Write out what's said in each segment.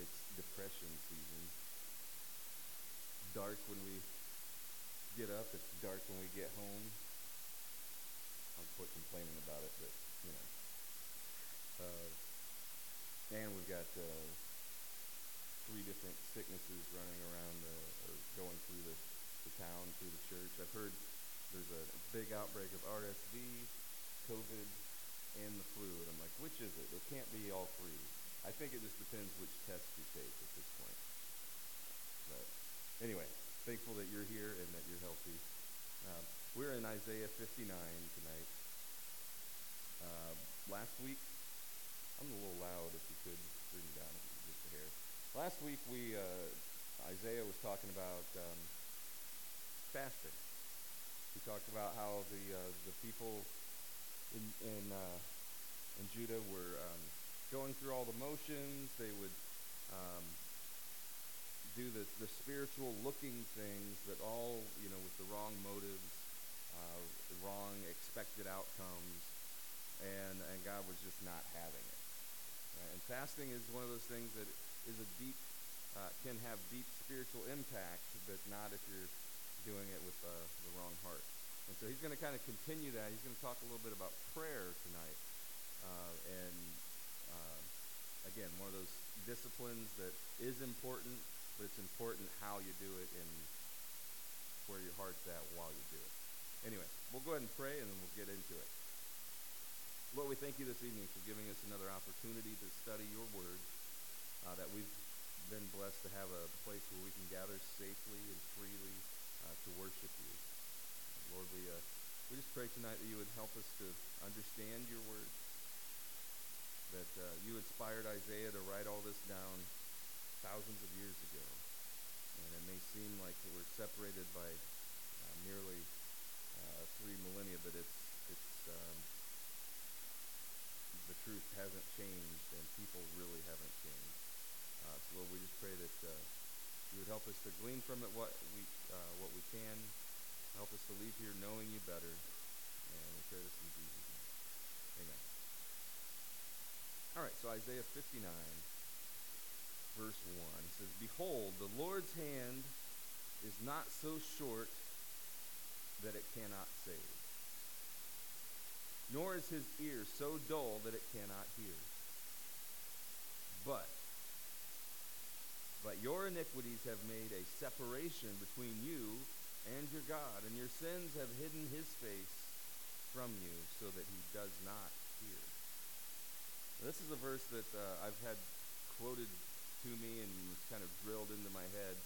It's depression season. Dark when we get up. It's dark when we get home. I'll quit complaining about it, but you know. Uh, and we've got uh, three different sicknesses running around uh, or going through the, the town, through the church. I've heard there's a big outbreak of RSV, COVID, and the flu. And I'm like, which is it? It can't be all three. I think it just depends which test you take at this point. But anyway, thankful that you're here and that you're healthy. Um, we're in Isaiah 59 tonight. Uh, last week, I'm a little loud if you could bring me down just a hair. Last week, we uh, Isaiah was talking about um, fasting. He talked about how the uh, the people in in, uh, in Judah were um, going through all the motions. They would um, do the, the spiritual looking things that all, you know, with the wrong motives, uh, wrong expected outcomes, and, and God was just not having it. Right? And fasting is one of those things that is a deep, uh, can have deep spiritual impact, but not if you're doing it with uh, the wrong heart. And so he's going to kind of continue that. He's going to talk a little bit about prayer tonight. Uh, and again, one of those disciplines that is important, but it's important how you do it and where your heart's at while you do it. Anyway, we'll go ahead and pray and then we'll get into it. Lord, we thank you this evening for giving us another opportunity to study your word, uh, that we've been blessed to have a place where we can gather safely and freely uh, to worship you. Lord, we, uh, we just pray tonight that you would help us to understand your word, that uh, you inspired Isaiah to write all this down thousands of years ago. And it may seem like we're separated by uh, nearly uh, three millennia, but it's, it's um, the truth hasn't changed and people really haven't changed. Uh, so Lord, we just pray that uh, you would help us to glean from it what we, uh, what we can, help us to leave here knowing you better, and we pray this in Jesus' name. Amen. All right, so Isaiah 59, verse 1 says, Behold, the Lord's hand is not so short that it cannot save, nor is his ear so dull that it cannot hear. But, but your iniquities have made a separation between you and your God, and your sins have hidden his face from you so that he does not hear. This is a verse that uh, I've had quoted to me and kind of drilled into my head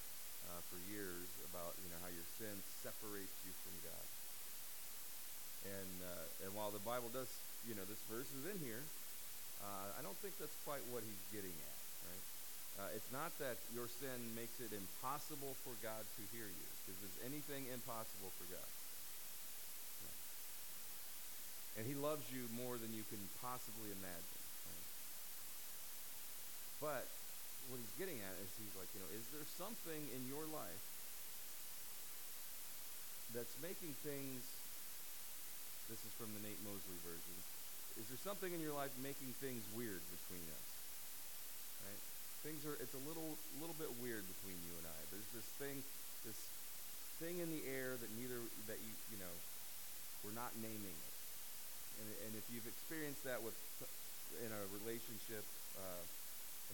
uh, for years about you know how your sin separates you from God. And uh, and while the Bible does you know this verse is in here, uh, I don't think that's quite what he's getting at. Right? Uh, it's not that your sin makes it impossible for God to hear you, because is anything impossible for God? And He loves you more than you can possibly imagine. But what he's getting at is he's like, you know, is there something in your life that's making things, this is from the Nate Mosley version, is there something in your life making things weird between us? Right? Things are, it's a little, little bit weird between you and I. There's this thing, this thing in the air that neither, that you, you know, we're not naming it. And, and if you've experienced that with, in a relationship, uh,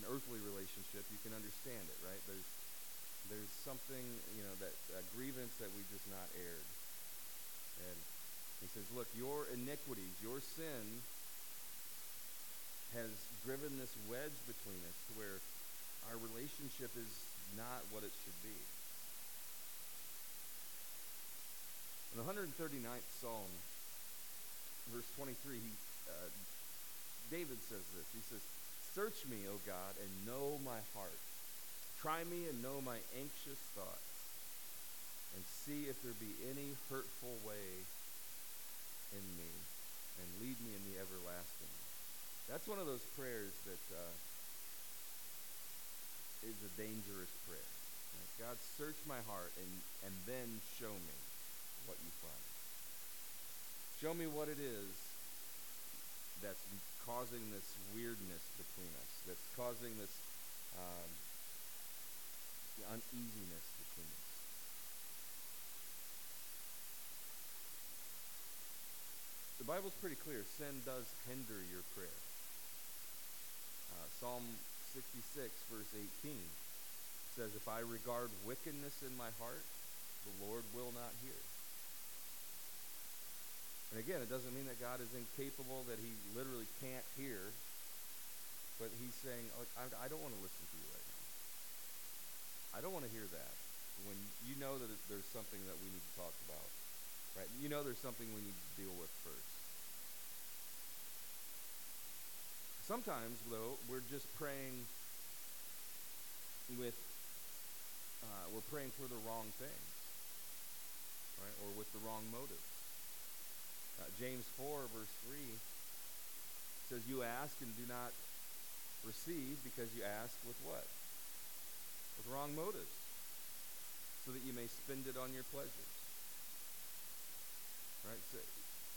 an earthly relationship, you can understand it, right? There's there's something, you know, that a grievance that we've just not aired. And he says, look, your iniquities, your sin has driven this wedge between us to where our relationship is not what it should be. In the 139th Psalm, verse 23, he, uh, David says this. He says, Search me, O God, and know my heart. Try me and know my anxious thoughts, and see if there be any hurtful way in me, and lead me in the everlasting. That's one of those prayers that uh, is a dangerous prayer. God, search my heart and, and then show me what you find. Show me what it is that's causing this weirdness between us, that's causing this um, uneasiness between us. The Bible's pretty clear. Sin does hinder your prayer. Uh, Psalm 66, verse 18 says, If I regard wickedness in my heart, the Lord will not hear. And again, it doesn't mean that God is incapable, that he literally can't hear. But he's saying, I, I don't want to listen to you right now. I don't want to hear that. When you know that there's something that we need to talk about, right? You know there's something we need to deal with first. Sometimes, though, we're just praying with, uh, we're praying for the wrong things, right? Or with the wrong motives. Uh, James 4, verse 3 says, You ask and do not receive because you ask with what? With wrong motives, so that you may spend it on your pleasures. Right? So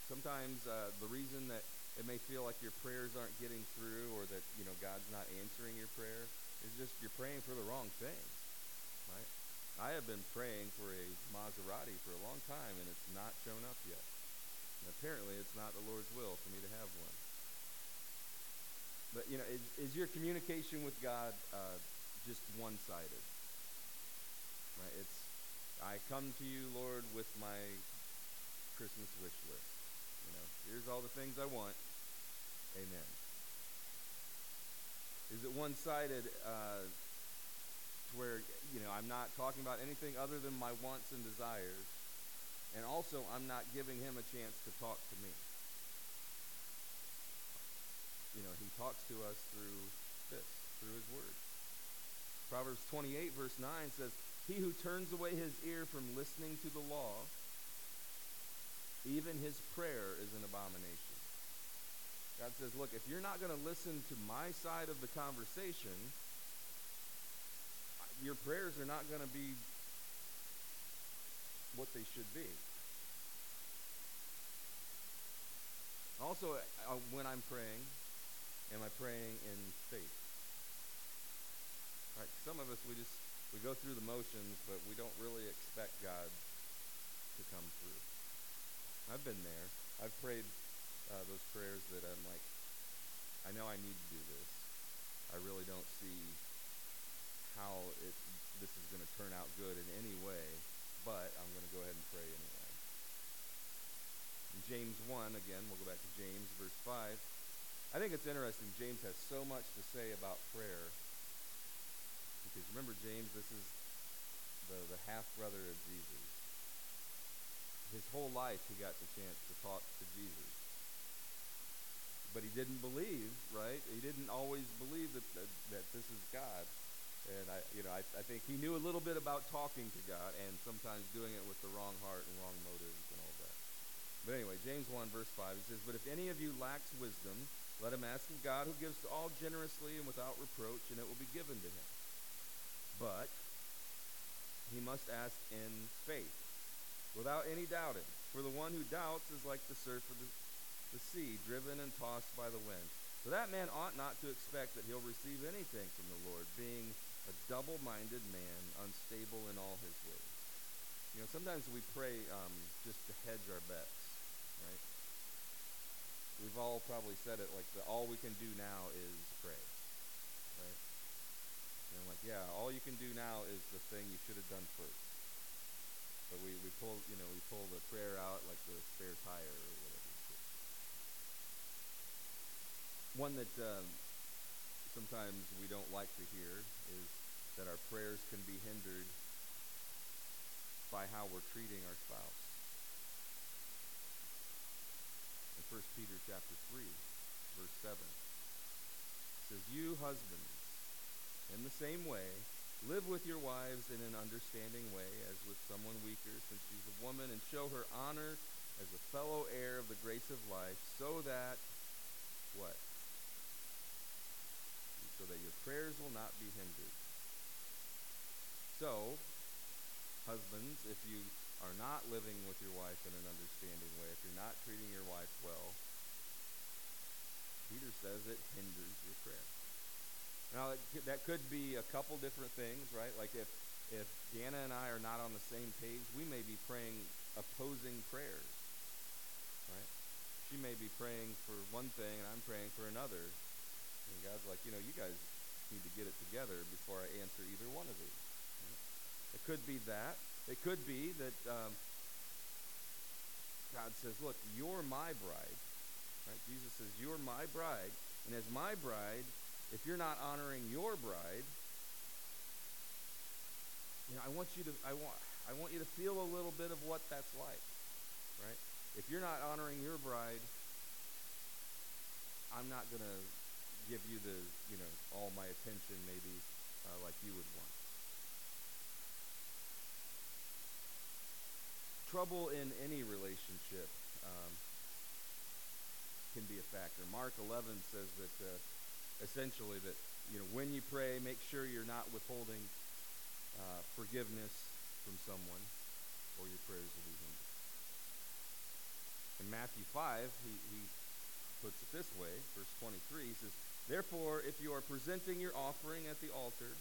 sometimes uh, the reason that it may feel like your prayers aren't getting through or that, you know, God's not answering your prayer is just you're praying for the wrong thing. Right? I have been praying for a Maserati for a long time and it's not shown up yet. And apparently, it's not the Lord's will for me to have one. But, you know, is, is your communication with God uh, just one sided? Right? It's, I come to you, Lord, with my Christmas wish list. You know, here's all the things I want. Amen. Is it one sided uh, to where, you know, I'm not talking about anything other than my wants and desires? And also, I'm not giving him a chance to talk to me. You know, he talks to us through this, through his word. Proverbs 28, verse 9 says, He who turns away his ear from listening to the law, even his prayer is an abomination. God says, Look, if you're not going to listen to my side of the conversation, your prayers are not going to be what they should be. Also, uh, when I'm praying, am I praying in faith? Right? Some of us we just we go through the motions, but we don't really expect God to come through. I've been there. I've prayed uh, those prayers that I'm like, I know I need to do this. I really don't see how it this is going to turn out good in any way but I'm going to go ahead and pray anyway. In James 1, again, we'll go back to James, verse 5. I think it's interesting. James has so much to say about prayer. Because remember, James, this is the, the half brother of Jesus. His whole life, he got the chance to talk to Jesus. But he didn't believe, right? He didn't always believe that, that, that this is God. And I, you know, I, I think he knew a little bit about talking to God and sometimes doing it with the wrong heart and wrong motives and all that. But anyway, James 1, verse 5, he says, But if any of you lacks wisdom, let him ask of God, who gives to all generously and without reproach, and it will be given to him. But he must ask in faith, without any doubting. For the one who doubts is like the surf of the, the sea, driven and tossed by the wind. So that man ought not to expect that he'll receive anything from the Lord, being a double minded man, unstable in all his ways. You know, sometimes we pray um, just to hedge our bets, right? We've all probably said it like the, all we can do now is pray, right? And I'm like, yeah, all you can do now is the thing you should have done first. But we, we pull, you know, we pull the prayer out like the spare tire or whatever. One that um, sometimes we don't like to hear is that our prayers can be hindered by how we're treating our spouse. In 1 Peter chapter 3, verse 7, it says, You husbands, in the same way, live with your wives in an understanding way, as with someone weaker, since she's a woman, and show her honor as a fellow heir of the grace of life, so that, what? So that your prayers will not be hindered. So, husbands, if you are not living with your wife in an understanding way, if you're not treating your wife well, Peter says it hinders your prayer. Now, that could, be a couple different things, right? Like if, if Deanna and I are not on the same page, we may be praying opposing prayers, right? She may be praying for one thing and I'm praying for another. And God's like, you know, you guys need to get it together before I answer either one of these. It could be that. It could be that um, God says, look, you're my bride. Right? Jesus says, you're my bride. And as my bride, if you're not honoring your bride, you know, I want you to I want I want you to feel a little bit of what that's like. Right? If you're not honoring your bride, I'm not going to give you the, you know, all my attention maybe uh, like you would want. Trouble in any relationship um, can be a factor. Mark 11 says that uh, essentially that you know when you pray, make sure you're not withholding uh, forgiveness from someone, or your prayers will be hindered. In Matthew 5, he, he puts it this way, verse 23, he says, Therefore, if you are presenting your offering at the altar,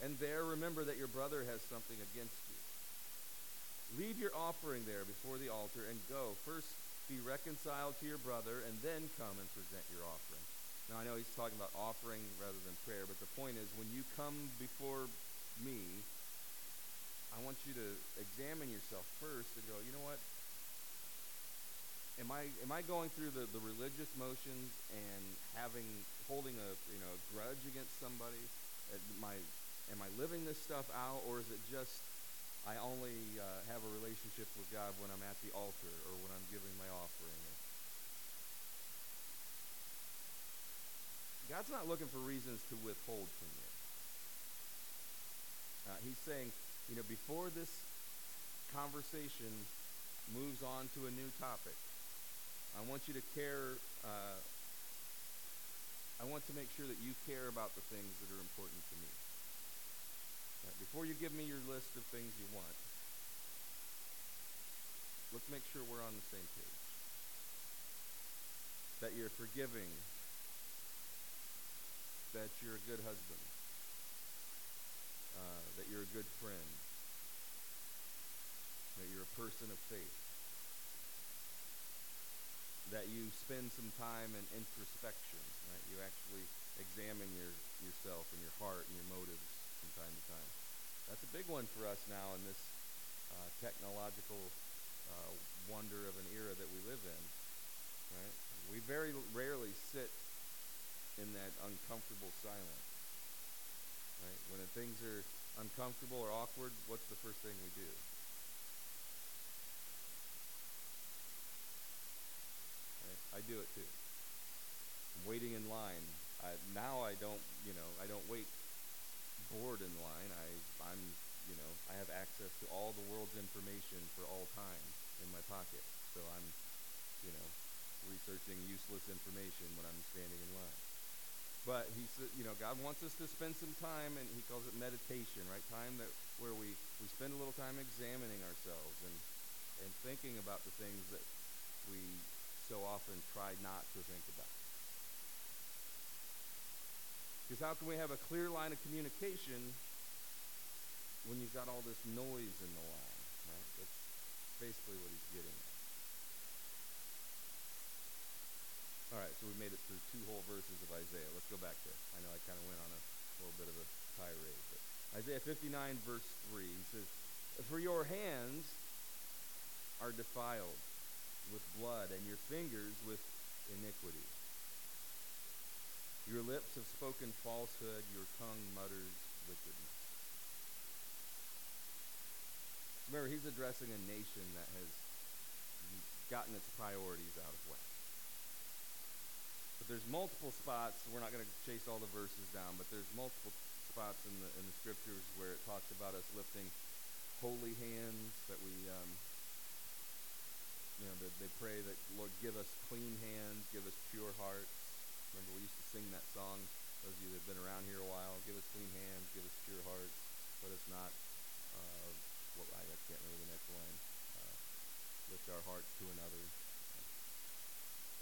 and there remember that your brother has something against you, leave your offering there before the altar and go. First, be reconciled to your brother, and then come and present your offering. Now, I know he's talking about offering rather than prayer, but the point is when you come before me, I want you to examine yourself first and go, you know what? Am I am I going through the, the religious motions and having holding a you know a grudge against somebody? Am I am I living this stuff out, or is it just I only uh, have a relationship with God when I'm at the altar or when I'm giving my offering? God's not looking for reasons to withhold from you. Uh, he's saying, you know, before this conversation moves on to a new topic, I want you to care. Uh, I want to make sure that you care about the things that are important to me. Right? Before you give me your list of things you want, let's make sure we're on the same page. That you're forgiving that you're a good husband, uh, that you're a good friend, that you're a person of faith, that you spend some time in introspection, right? You actually examine your, yourself and your heart and your motives from time to time. That's a big one for us now in this uh, technological uh, wonder of an era that we live in, right? We very rarely sit in that uncomfortable silence. Right? When things are uncomfortable or awkward, what's the first thing we do? Right? I do it too. I'm waiting in line. I, now I don't, you know, I don't wait bored in line. I, I'm, you know, I have access to all the world's information for all time in my pocket. So I'm, you know, researching useless information when I'm standing in line. But he said, you know, God wants us to spend some time, and he calls it meditation, right? Time that where we, we spend a little time examining ourselves and, and thinking about the things that we so often try not to think about. Because how can we have a clear line of communication when you've got all this noise in the line, right? That's basically what he's getting at. All right, so we made it through two whole verses of Isaiah. Let's go back there. I know I kind of went on a little bit of a tirade. But Isaiah 59, verse 3, he says, For your hands are defiled with blood, and your fingers with iniquity. Your lips have spoken falsehood, your tongue mutters wickedness. Remember, he's addressing a nation that has gotten its priorities out of whack. But there's multiple spots. We're not going to chase all the verses down, but there's multiple spots in the in the scriptures where it talks about us lifting holy hands. That we, um, you know, they pray that Lord give us clean hands, give us pure hearts. Remember, we used to sing that song. Those of you that have been around here a while, give us clean hands, give us pure hearts. Let us not. Uh, well, I can't remember the next line. Uh, lift our hearts to another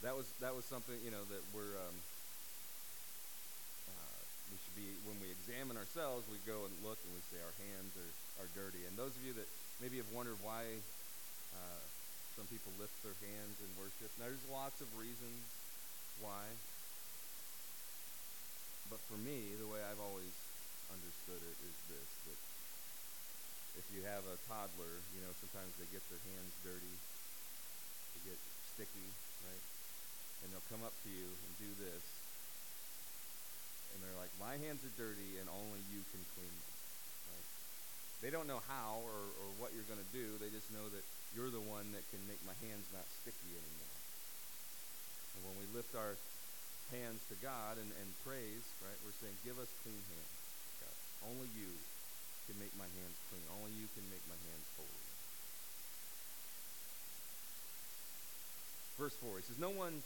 that was that was something you know that we're um, uh, we should be, when we examine ourselves, we go and look and we say our hands are, are dirty. And those of you that maybe have wondered why uh, some people lift their hands in worship, now, there's lots of reasons why. But for me, the way I've always understood it is this that if you have a toddler, you know, sometimes they get their hands dirty, they get sticky, right? And they'll come up to you and do this. And they're like, My hands are dirty and only you can clean them. Right? They don't know how or, or what you're going to do. They just know that you're the one that can make my hands not sticky anymore. And when we lift our hands to God and, and praise, right, we're saying, Give us clean hands. God. Only you can make my hands clean. Only you can make my hands holy. Verse 4, he says, No one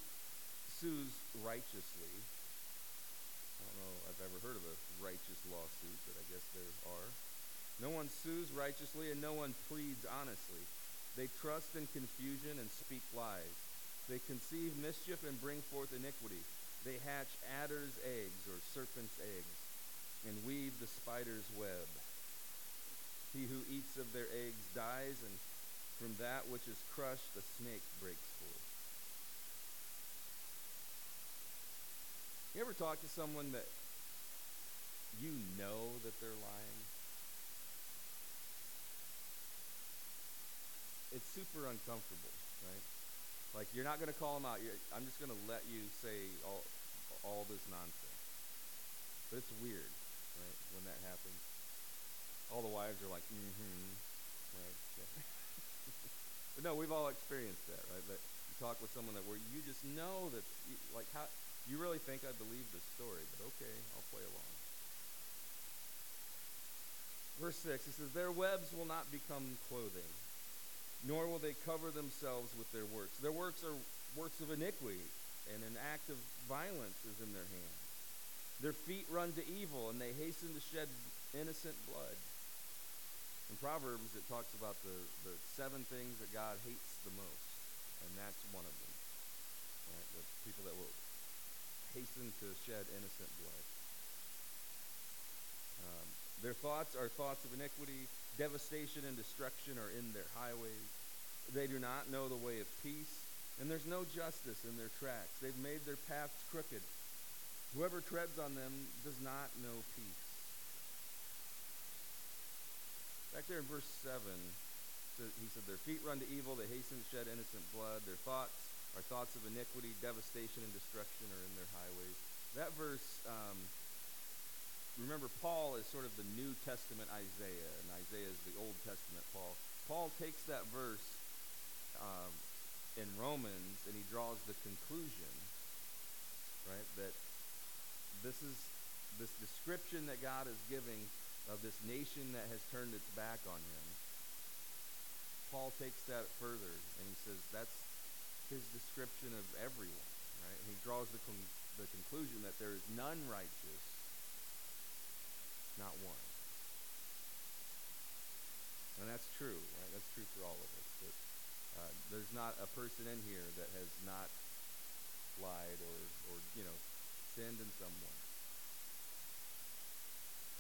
sues righteously. I don't know I've ever heard of a righteous lawsuit, but I guess there are. No one sues righteously, and no one pleads honestly. They trust in confusion and speak lies. They conceive mischief and bring forth iniquity. They hatch adder's eggs or serpent's eggs and weave the spider's web. He who eats of their eggs dies, and from that which is crushed, the snake breaks forth. You ever talk to someone that you know that they're lying? It's super uncomfortable, right? Like you're not going to call them out. You're, I'm just going to let you say all all this nonsense. But it's weird, right? When that happens, all the wives are like, "Mm-hmm," right? But no, we've all experienced that, right? But you talk with someone that where you just know that, you, like, how you really think I believe this story, but okay, I'll play along. Verse 6, it says, Their webs will not become clothing, nor will they cover themselves with their works. Their works are works of iniquity, and an act of violence is in their hands. Their feet run to evil, and they hasten to shed innocent blood. In Proverbs, it talks about the, the seven things that God hates the most, and that's one of them. Right? The people that will hasten to shed innocent blood. Their thoughts are thoughts of iniquity. Devastation and destruction are in their highways. They do not know the way of peace, and there's no justice in their tracks. They've made their paths crooked. Whoever treads on them does not know peace. Back there in verse 7, he said, Their feet run to evil, they hasten to shed innocent blood. Their thoughts are thoughts of iniquity, devastation, and destruction are in their highways. That verse, um, remember, Paul is sort of the New Testament Isaiah, and Isaiah is the Old Testament Paul. Paul takes that verse um, in Romans and he draws the conclusion, right, that this is this description that God is giving of this nation that has turned its back on him. Paul takes that further and he says that's his description of everyone, right? And he draws the, con- the conclusion that there is none righteous, not one. And that's true, right? That's true for all of us. Uh, there's not a person in here that has not lied or, or you know, sinned in some way.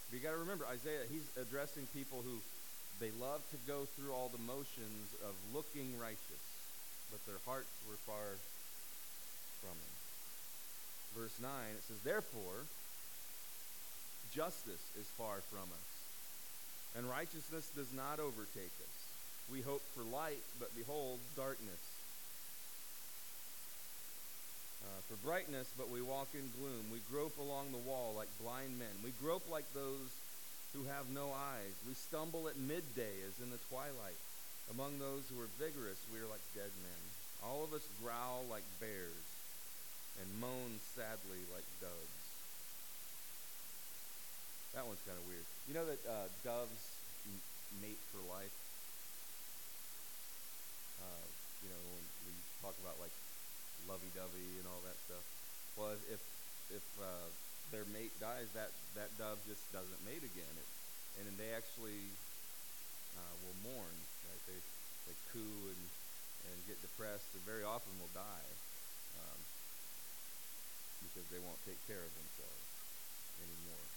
But you got to remember, Isaiah, he's addressing people who they love to go through all the motions of looking righteous, but their hearts were far from him. Verse 9, it says, Therefore, justice is far from us and righteousness does not overtake us. We hope for light, but behold, darkness. Uh, for brightness, but we walk in gloom. We grope along the wall like blind men. We grope like those who have no eyes. We stumble at midday as in the twilight. Among those who are vigorous, we are like dead men. All of us growl like bears and moan sadly like doves. That one's kind of weird. You know that uh, doves m- mate for life? Uh, you know, when we talk about like lovey-dovey and all that stuff. Well, if if uh, their mate dies, that that dove just doesn't mate again. It, and then they actually uh, will mourn. Right? They they coo and and get depressed, and very often will die um, because they won't take care of themselves. anymore.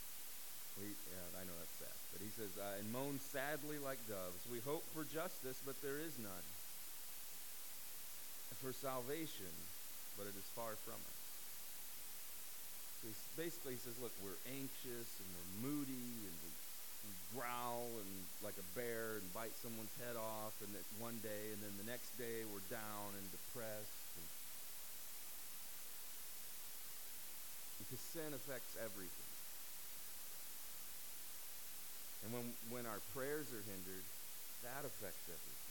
We, yeah, I know that's sad. But he says, uh, and moan sadly like doves. We hope for justice, but there is none. For salvation, but it is far from us. So he's, basically, he says, look, we're anxious and we're moody and we, we growl and like a bear and bite someone's head off and that one day and then the next day we're down and depressed. And because sin affects everything. And when, when our prayers are hindered, that affects everything.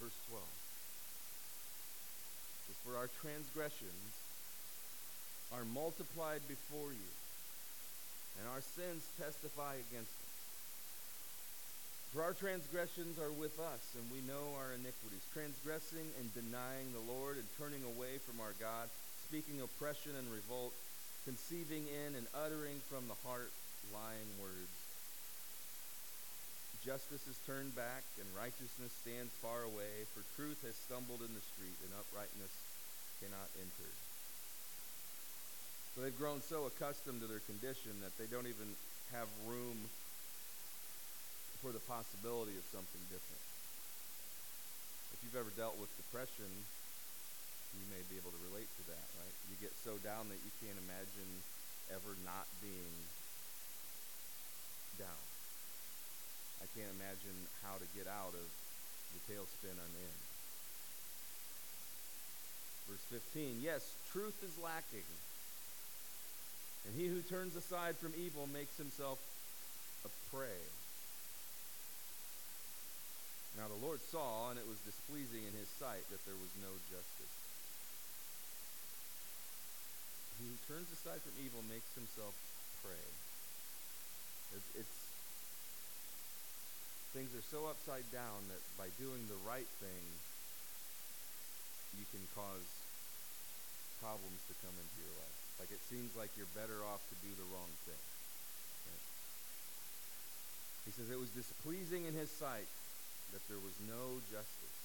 Verse 12 says, For our transgressions are multiplied before you, and our sins testify against us. For our transgressions are with us, and we know our iniquities, transgressing and denying the Lord and turning away from our God, speaking oppression and revolt, conceiving in and uttering from the heart lying words. Justice is turned back, and righteousness stands far away, for truth has stumbled in the street, and uprightness cannot enter. So they've grown so accustomed to their condition that they don't even have room for the possibility of something different. If you've ever dealt with depression, you may be able to relate to that, right? You get so down that you can't imagine ever not being down. I can't imagine how to get out of the tailspin I'm in. Verse 15 Yes, truth is lacking. And he who turns aside from evil makes himself a prey. Now the Lord saw, and it was displeasing in his sight that there was no justice. Who turns aside from evil makes himself prey. It's, it's things are so upside down that by doing the right thing, you can cause problems to come into your life. Like it seems like you're better off to do the wrong thing. Right? He says it was displeasing in his sight that there was no justice.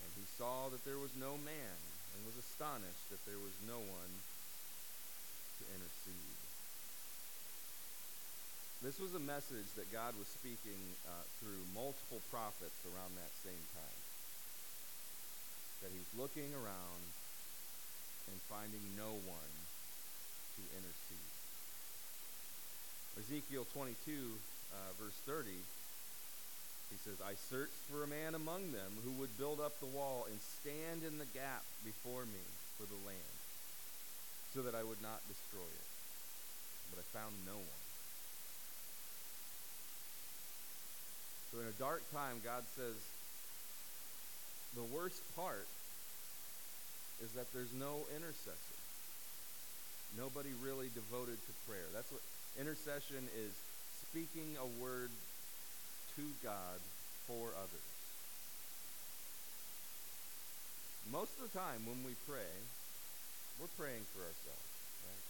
And he saw that there was no man and was astonished that there was no one to intercede. This was a message that God was speaking uh, through multiple prophets around that same time. That he was looking around and finding no one to intercede. Ezekiel 22, uh, verse 30, he says, I searched for a man among them who would build up the wall and stand in the gap before me for the land, so that I would not destroy it. But I found no one. So in a dark time, God says, the worst part is that there's no intercessor. Nobody really devoted to prayer. That's what intercession is speaking a word to God for others. Most of the time when we pray, we're praying for ourselves. Right?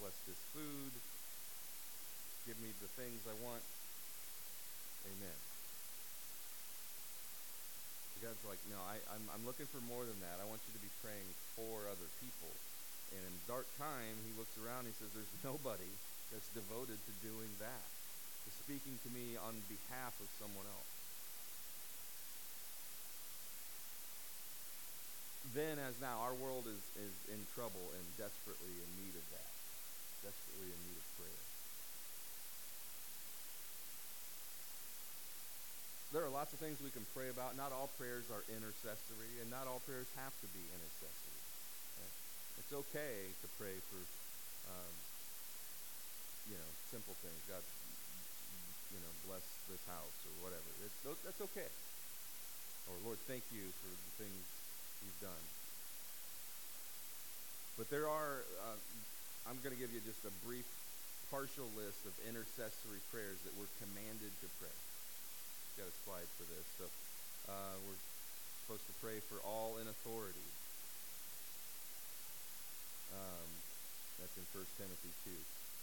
Bless this food. Give me the things I want. Amen. God's like, no, I, I'm, I'm looking for more than that. I want you to be praying for other people. And in dark time, he looks around and he says, there's nobody that's devoted to doing that, to speaking to me on behalf of someone else. Then, as now, our world is, is in trouble and desperately in need of that, desperately in need of prayer. there are lots of things we can pray about. Not all prayers are intercessory, and not all prayers have to be intercessory. Right? It's okay to pray for, um, you know, simple things. God, you know, bless this house or whatever. It's, that's okay. Or Lord, thank you for the things you've done. But there are, uh, I'm going to give you just a brief, partial list of intercessory prayers that we're commanded to pray got a slide for this. So uh, we're supposed to pray for all in authority. Um, that's in 1 Timothy 2.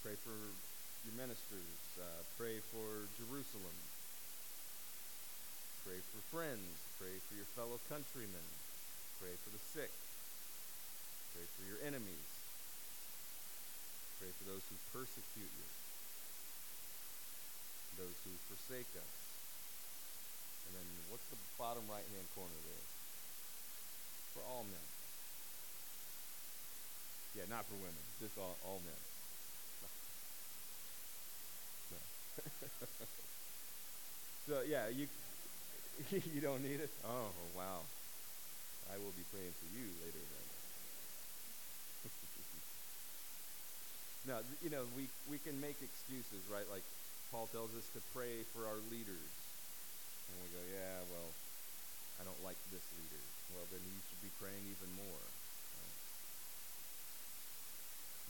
Pray for your ministers. Uh, pray for Jerusalem. Pray for friends. Pray for your fellow countrymen. Pray for the sick. Pray for your enemies. Pray for those who persecute you, those who forsake us. And then what's the bottom right hand corner there? For all men. Yeah, not for women, just all, all men. No. no. so yeah, you you don't need it. Oh wow, I will be praying for you later then. now you know we we can make excuses, right? Like Paul tells us to pray for our leaders, and we go, yeah, well, I don't like this leader. Well, then you should be praying even more.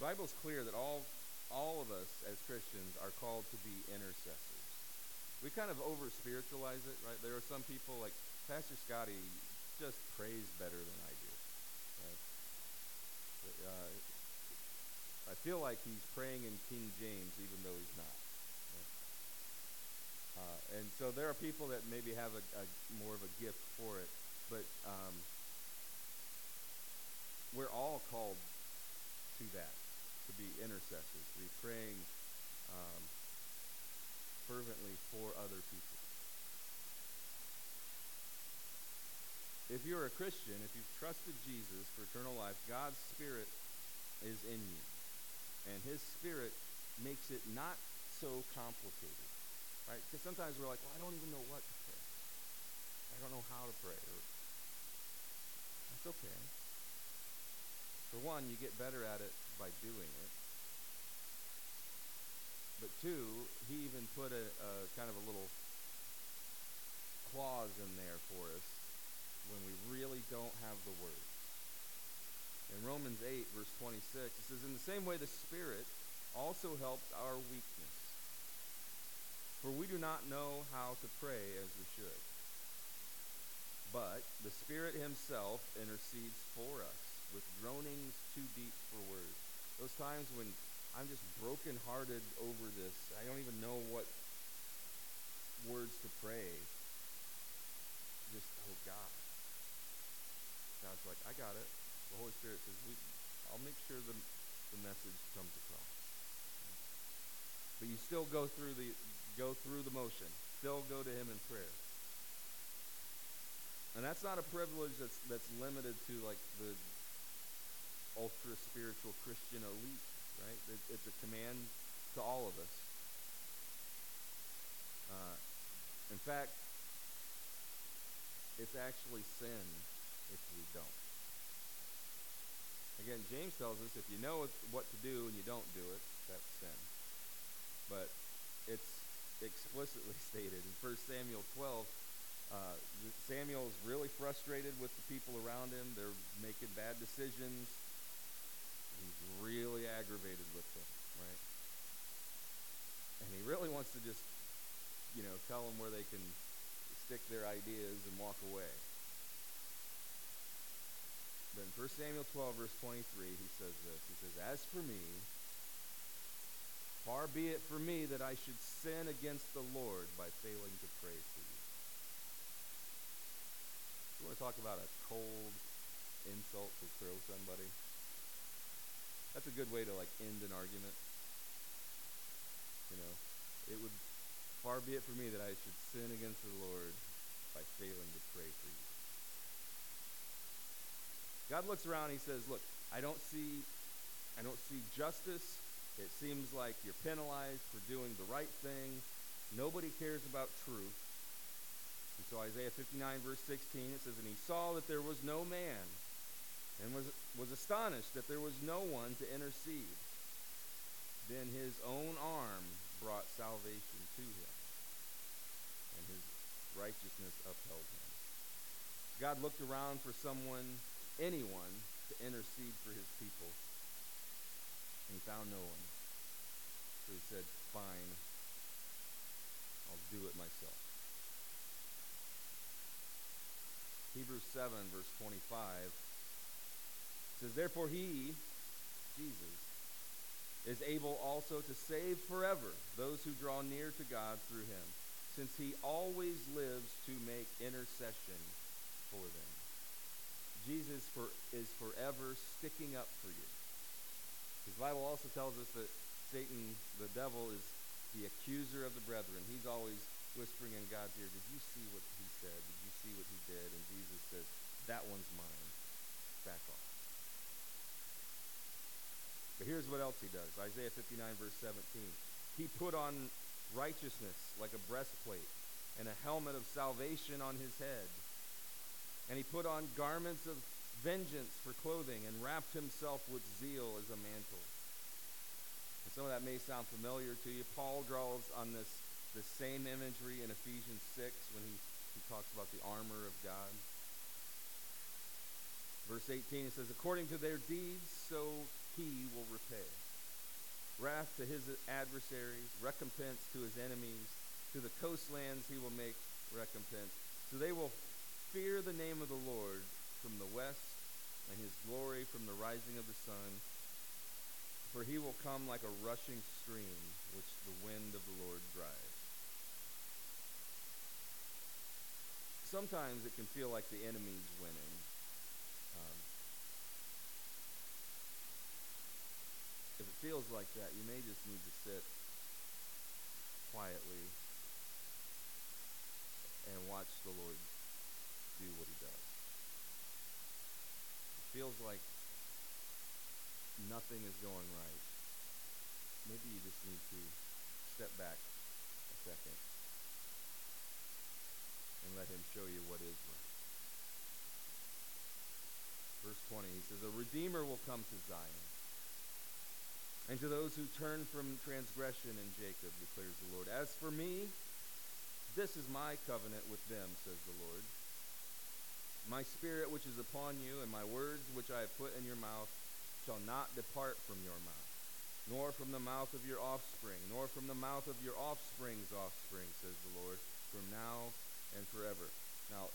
The Bible's clear that all all of us as Christians are called to be intercessors. We kind of over spiritualize it, right? There are some people like Pastor Scotty just prays better than I do. Right? Uh, I feel like he's praying in King James, even though he's not. Uh, and so there are people that maybe have a, a more of a gift for it, but um, we're all called to that to be intercessors, to be praying um, fervently for other people. If you're a Christian, if you've trusted Jesus for eternal life, God's Spirit is in you. And His Spirit makes it not so complicated. Right? Because sometimes we're like, well, I don't even know what to pray. I don't know how to pray. Or, that's okay. For one, you get better at it by doing it. But two, he even put a, a kind of a little clause in there for us when we really don't have the word. In Romans 8, verse 26, it says, In the same way, the Spirit also helps our weakness. For we do not know how to pray as we should. But the Spirit Himself intercedes for us with groanings too deep for words. Those times when I'm just brokenhearted over this, I don't even know what words to pray. Just, oh God. God's like, I got it. The Holy Spirit says, we, I'll make sure the, the message comes across. But you still go through the go through the motion. Still go to Him in prayer. And that's not a privilege that's that's limited to like the ultra spiritual Christian elite, right? It, it's a command to all of us. Uh, in fact, it's actually sin if we don't. Again, James tells us if you know what to do and you don't do it, that's sin. But it's explicitly stated in 1 Samuel 12. Uh, is really frustrated with the people around him. They're making bad decisions. Really aggravated with them, right? And he really wants to just, you know, tell them where they can stick their ideas and walk away. But in 1 Samuel 12, verse 23, he says this. He says, As for me, far be it from me that I should sin against the Lord by failing to pray for you. You want to talk about a cold insult to throw somebody? That's a good way to like end an argument. You know, it would far be it for me that I should sin against the Lord by failing to pray for you. God looks around he says, "Look, I don't see I don't see justice. It seems like you're penalized for doing the right thing. Nobody cares about truth." And so Isaiah 59 verse 16 it says, "And he saw that there was no man and was, was astonished that there was no one to intercede. Then his own arm brought salvation to him, and his righteousness upheld him. God looked around for someone, anyone, to intercede for his people, and he found no one. So he said, Fine, I'll do it myself. Hebrews 7, verse 25 says, Therefore he, Jesus, is able also to save forever those who draw near to God through him, since he always lives to make intercession for them. Jesus for, is forever sticking up for you. His Bible also tells us that Satan, the devil, is the accuser of the brethren. He's always whispering in God's ear, Did you see what he said? Did you see what he did? And Jesus says, That one's mine. Back off. But here's what else he does Isaiah 59, verse 17. He put on righteousness like a breastplate and a helmet of salvation on his head. And he put on garments of vengeance for clothing and wrapped himself with zeal as a mantle. And some of that may sound familiar to you. Paul draws on this, this same imagery in Ephesians 6 when he, he talks about the armor of God. Verse 18, it says, According to their deeds, so he will repay. Wrath to his adversaries, recompense to his enemies. To the coastlands he will make recompense. So they will fear the name of the Lord from the west and his glory from the rising of the sun. For he will come like a rushing stream, which the wind of the Lord drives. Sometimes it can feel like the enemy's winning. Um, if it feels like that, you may just need to sit quietly and watch the Lord do what he does. It feels like nothing is going right. Maybe you just need to step back a second and let him show you what is right. Verse 20, he says, A Redeemer will come to Zion. And to those who turn from transgression in Jacob, declares the Lord. As for me, this is my covenant with them, says the Lord. My spirit which is upon you, and my words which I have put in your mouth, shall not depart from your mouth, nor from the mouth of your offspring, nor from the mouth of your offspring's offspring, says the Lord, from now and forever. Now,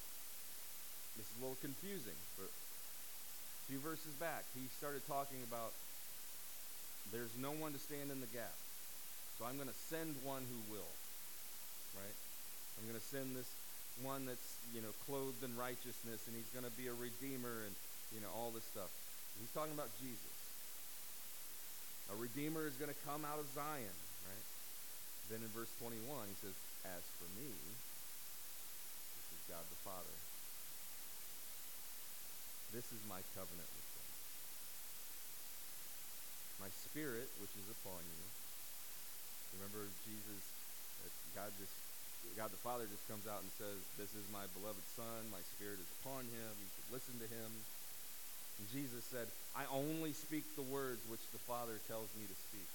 this is a little confusing, but a few verses back, he started talking about there's no one to stand in the gap. So I'm going to send one who will. Right? I'm going to send this one that's, you know, clothed in righteousness and he's going to be a redeemer and, you know, all this stuff. He's talking about Jesus. A redeemer is going to come out of Zion, right? Then in verse 21, he says, As for me, this is God the Father. This is my covenant with. My spirit, which is upon you. Remember Jesus, God just God the Father just comes out and says, This is my beloved Son, my spirit is upon him, you should listen to him. And Jesus said, I only speak the words which the Father tells me to speak.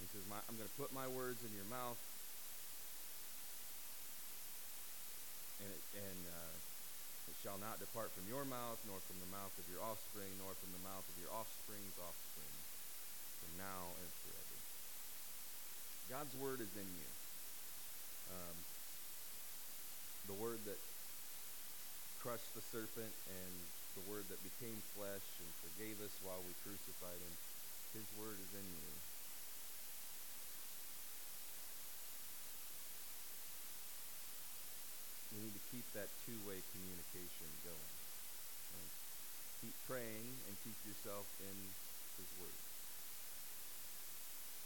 He says, I'm going to put my words in your mouth, and, it, and uh, shall not depart from your mouth, nor from the mouth of your offspring, nor from the mouth of your offspring's offspring from now and forever. God's word is in you. Um, the word that crushed the serpent and the word that became flesh and forgave us while we crucified him, his word is in you. We need to keep that two-way communication going. Right? Keep praying and keep yourself in his word.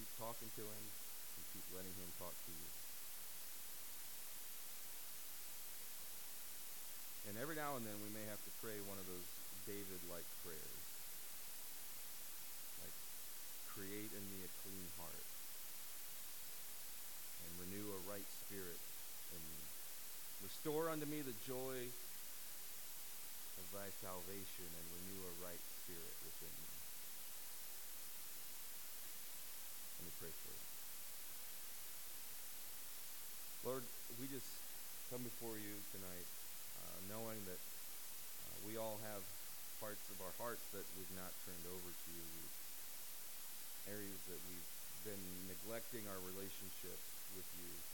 Keep talking to him and keep letting him talk to you. And every now and then we may have to pray one of those David like prayers. Like, create in me a clean heart and renew a right spirit in me. Restore unto me the joy of thy salvation and renew a right spirit within me. Let me pray for you. Lord, we just come before you tonight uh, knowing that uh, we all have parts of our hearts that we've not turned over to you, areas that we've been neglecting our relationship with you.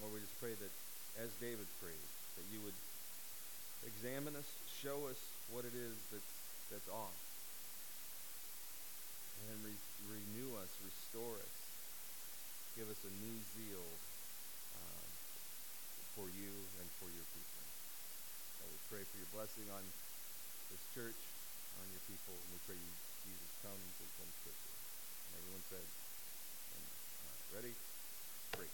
Lord, we just pray that as David prayed, that you would examine us, show us what it is that's, that's off, and re- renew us, restore us, give us a new zeal um, for you and for your people. And we pray for your blessing on this church, on your people, and we pray you, Jesus, comes and comes quickly. And everyone said, and, uh, ready? Break.